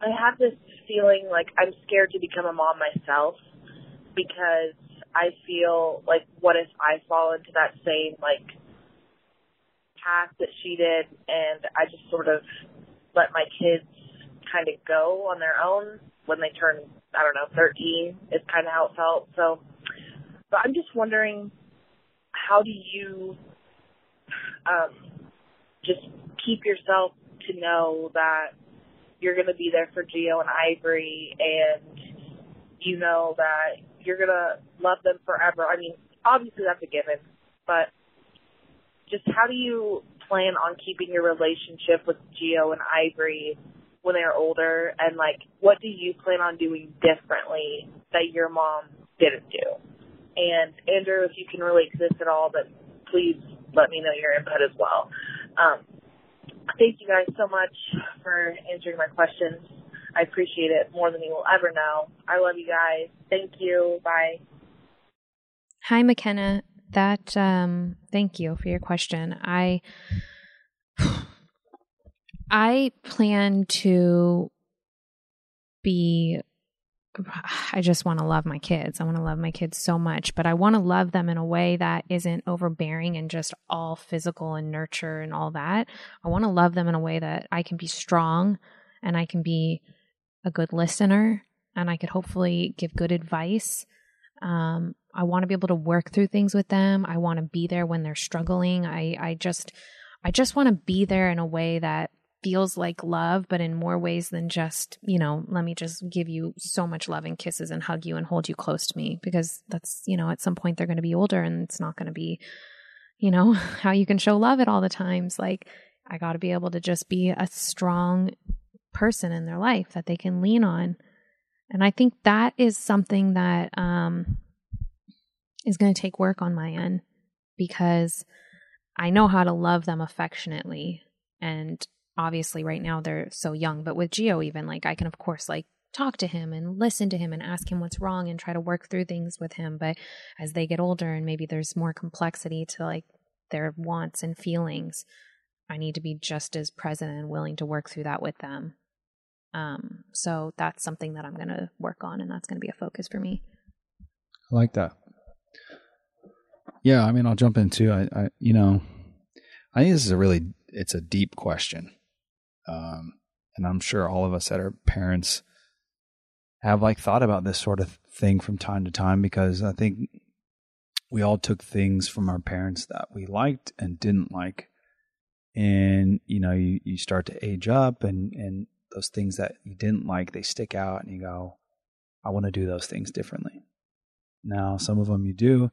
I have this feeling like I'm scared to become a mom myself because I feel like what if I fall into that same like path that she did and I just sort of let my kids kind of go on their own when they turn, I don't know, 13 is kind of how it felt. So, but I'm just wondering, how do you um, just keep yourself to know that you're going to be there for Gio and Ivory and you know that you're going to love them forever? I mean, obviously that's a given, but just how do you plan on keeping your relationship with Gio and Ivory when they're older and like what do you plan on doing differently that your mom didn't do? And Andrew, if you can relate to this at all, then please let me know your input as well. Um, thank you guys so much for answering my questions. I appreciate it more than you will ever know. I love you guys. Thank you. Bye. Hi, McKenna. That um, thank you for your question. I I plan to be I just want to love my kids. I want to love my kids so much, but I want to love them in a way that isn't overbearing and just all physical and nurture and all that. I want to love them in a way that I can be strong and I can be a good listener and I could hopefully give good advice. Um, I want to be able to work through things with them. I want to be there when they're struggling. I, I just, I just want to be there in a way that feels like love, but in more ways than just, you know, let me just give you so much love and kisses and hug you and hold you close to me because that's, you know, at some point they're going to be older and it's not going to be, you know, how you can show love at all the times. Like, I got to be able to just be a strong person in their life that they can lean on. And I think that is something that um, is going to take work on my end because I know how to love them affectionately. And obviously, right now they're so young, but with Gio, even like I can, of course, like talk to him and listen to him and ask him what's wrong and try to work through things with him. But as they get older and maybe there's more complexity to like their wants and feelings, I need to be just as present and willing to work through that with them. Um, so that's something that I'm going to work on, and that's going to be a focus for me. I like that. Yeah, I mean, I'll jump into I, I you know, I think this is a really it's a deep question, um, and I'm sure all of us that are parents have like thought about this sort of thing from time to time because I think we all took things from our parents that we liked and didn't like, and you know, you you start to age up and and those things that you didn't like they stick out and you go, I want to do those things differently. Now, some of them you do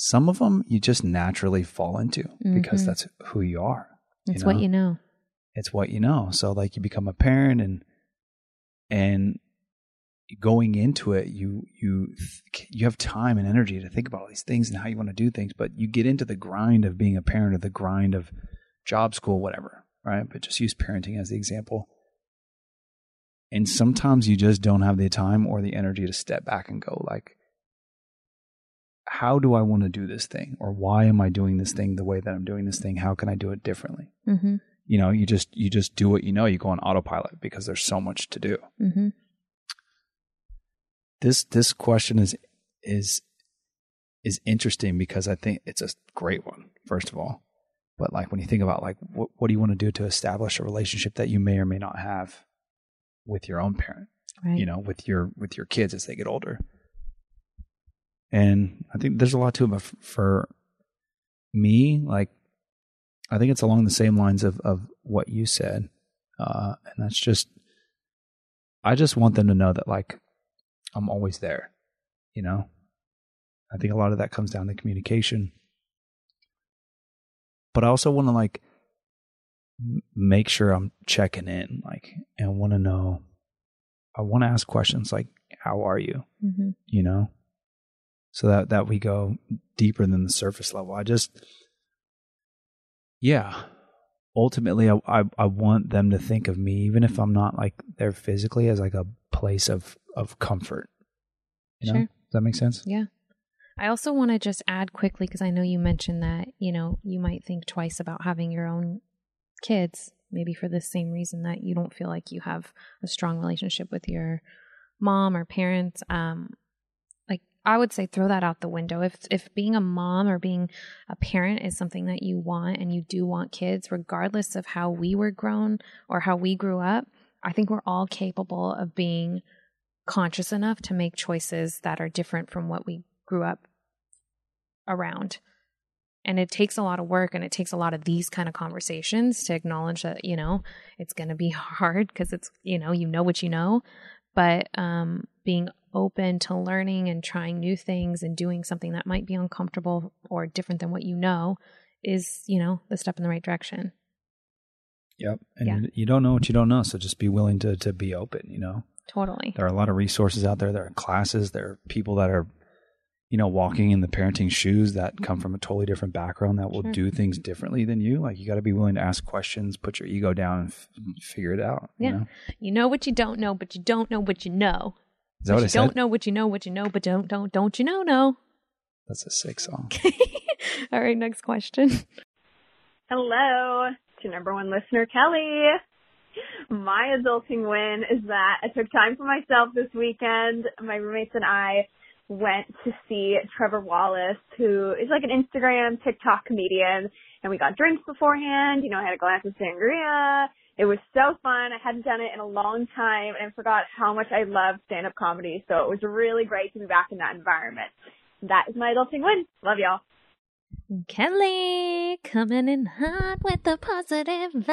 some of them you just naturally fall into because Mhm. that's who you are. you It's what you know. It's what you know. So like you become a parent and and going into it you you you have time and energy to think about all these things and how you want to do things but you get into the grind of being a parent or the grind of job school whatever right but just use parenting as the example and sometimes you just don't have the time or the energy to step back and go like how do i want to do this thing or why am i doing this thing the way that i'm doing this thing how can i do it differently Mm-hmm. you know you just you just do what you know you go on autopilot because there's so much to do Mm-hmm. this this question is is is interesting because I think it's a great one, first of all. But like when you think about like what what do you want to do to establish a relationship that you may or may not have with your own parent, Right. you know, with your with your kids as they get older. And I think there's a lot to it, but for me, like I think it's along the same lines of of what you said, uh, and that's just I just want them to know that like I'm always there, you know. I think a lot of that comes down to communication, but I also want to like make sure I'm checking in, like, and want to know. I want to ask questions like, "How are you?" Mm-hmm. you know so that that we go deeper than the surface level i just yeah ultimately I, I i want them to think of me even if i'm not like there physically as like a place of of comfort You know? Sure. Does that make sense? Yeah. I also want to just add quickly because I know you mentioned that, you know, you might think twice about having your own kids, maybe for the same reason that you don't feel like you have a strong relationship with your mom or parents. Um, I would say throw that out the window. If if being a mom or being a parent is something that you want and you do want kids, regardless of how we were grown or how we grew up, I think we're all capable of being conscious enough to make choices that are different from what we grew up around. And it takes a lot of work and it takes a lot of these kind of conversations to acknowledge that, you know, it's going to be hard because it's, you know, you know what you know. But um, being open to learning and trying new things and doing something that might be uncomfortable or different than what you know is, you know, the step in the right direction. Yep. And Yeah. you, you don't know what you don't know, so just be willing to to be open. You know, Totally. there are a lot of resources out there. There are classes. There are people that are, you know, walking in the parenting shoes that come from a totally different background that will Sure. do things differently than you. Like you got to be willing to ask questions, put your ego down, and f- figure it out. you Yeah. know? You know what you don't know, but you don't know what you know. Is that what I said? don't know what you know, what you know, but don't don't don't you know no. That's a sick song. All right, next question. Hello to number one listener, Kelly. My adulting win is that I took time for myself this weekend. My roommates and I went to see Trevor Wallace, who is like an Instagram, TikTok comedian, and we got drinks beforehand. You know, I had a glass of sangria. It was so fun. I hadn't done it in a long time and I forgot how much I love stand-up comedy. So it was really great to be back in that environment. That is my adulting win. Love y'all. Kelly coming in hot with the positive vibes.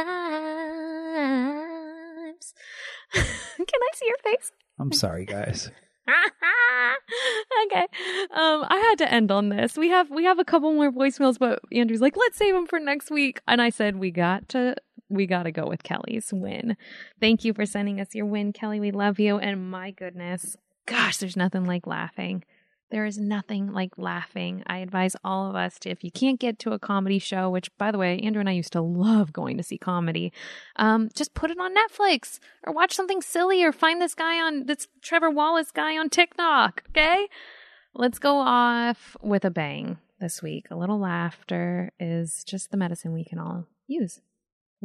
Can I see your face? I'm sorry, guys. okay. Um, I had to end on this. We have we have a couple more voicemails, but Andrew's like, let's save them for next week. And I said we got to we got to go with Kelly's win. Thank you for sending us your win, Kelly. We love you. And my goodness, gosh, there's nothing like laughing. There is nothing like laughing. I advise all of us to, if you can't get to a comedy show, which by the way, Andrew and I used to love going to see comedy, um, just put it on Netflix or watch something silly or find this guy on this Trevor Wallace guy on TikTok. Okay. Let's go off with a bang this week. A little laughter is just the medicine we can all use.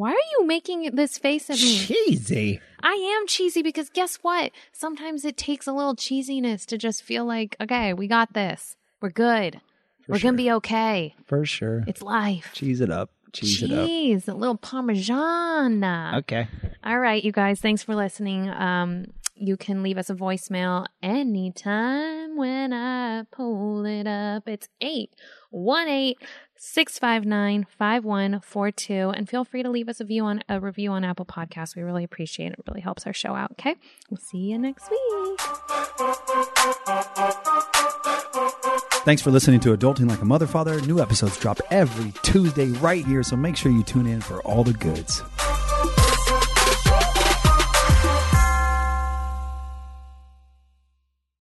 Why are you making this face at me? Cheesy. I am cheesy because guess what? Sometimes it takes a little cheesiness to just feel like, okay, we got this. We're good. For We're sure. going to be okay. For sure. It's life. Cheese it up. Cheese it up. Cheese, a little parmesan. Okay. All right, you guys, thanks for listening. Um, you can leave us a voicemail anytime when I pull it up. It's 818 659 5142. And feel free to leave us a, view on, a review on Apple Podcasts. We really appreciate it. It really helps our show out. Okay. We'll see you next week. Thanks for listening to Adulting Like a Mother Father. New episodes drop every Tuesday right here, so make sure you tune in for all the goods.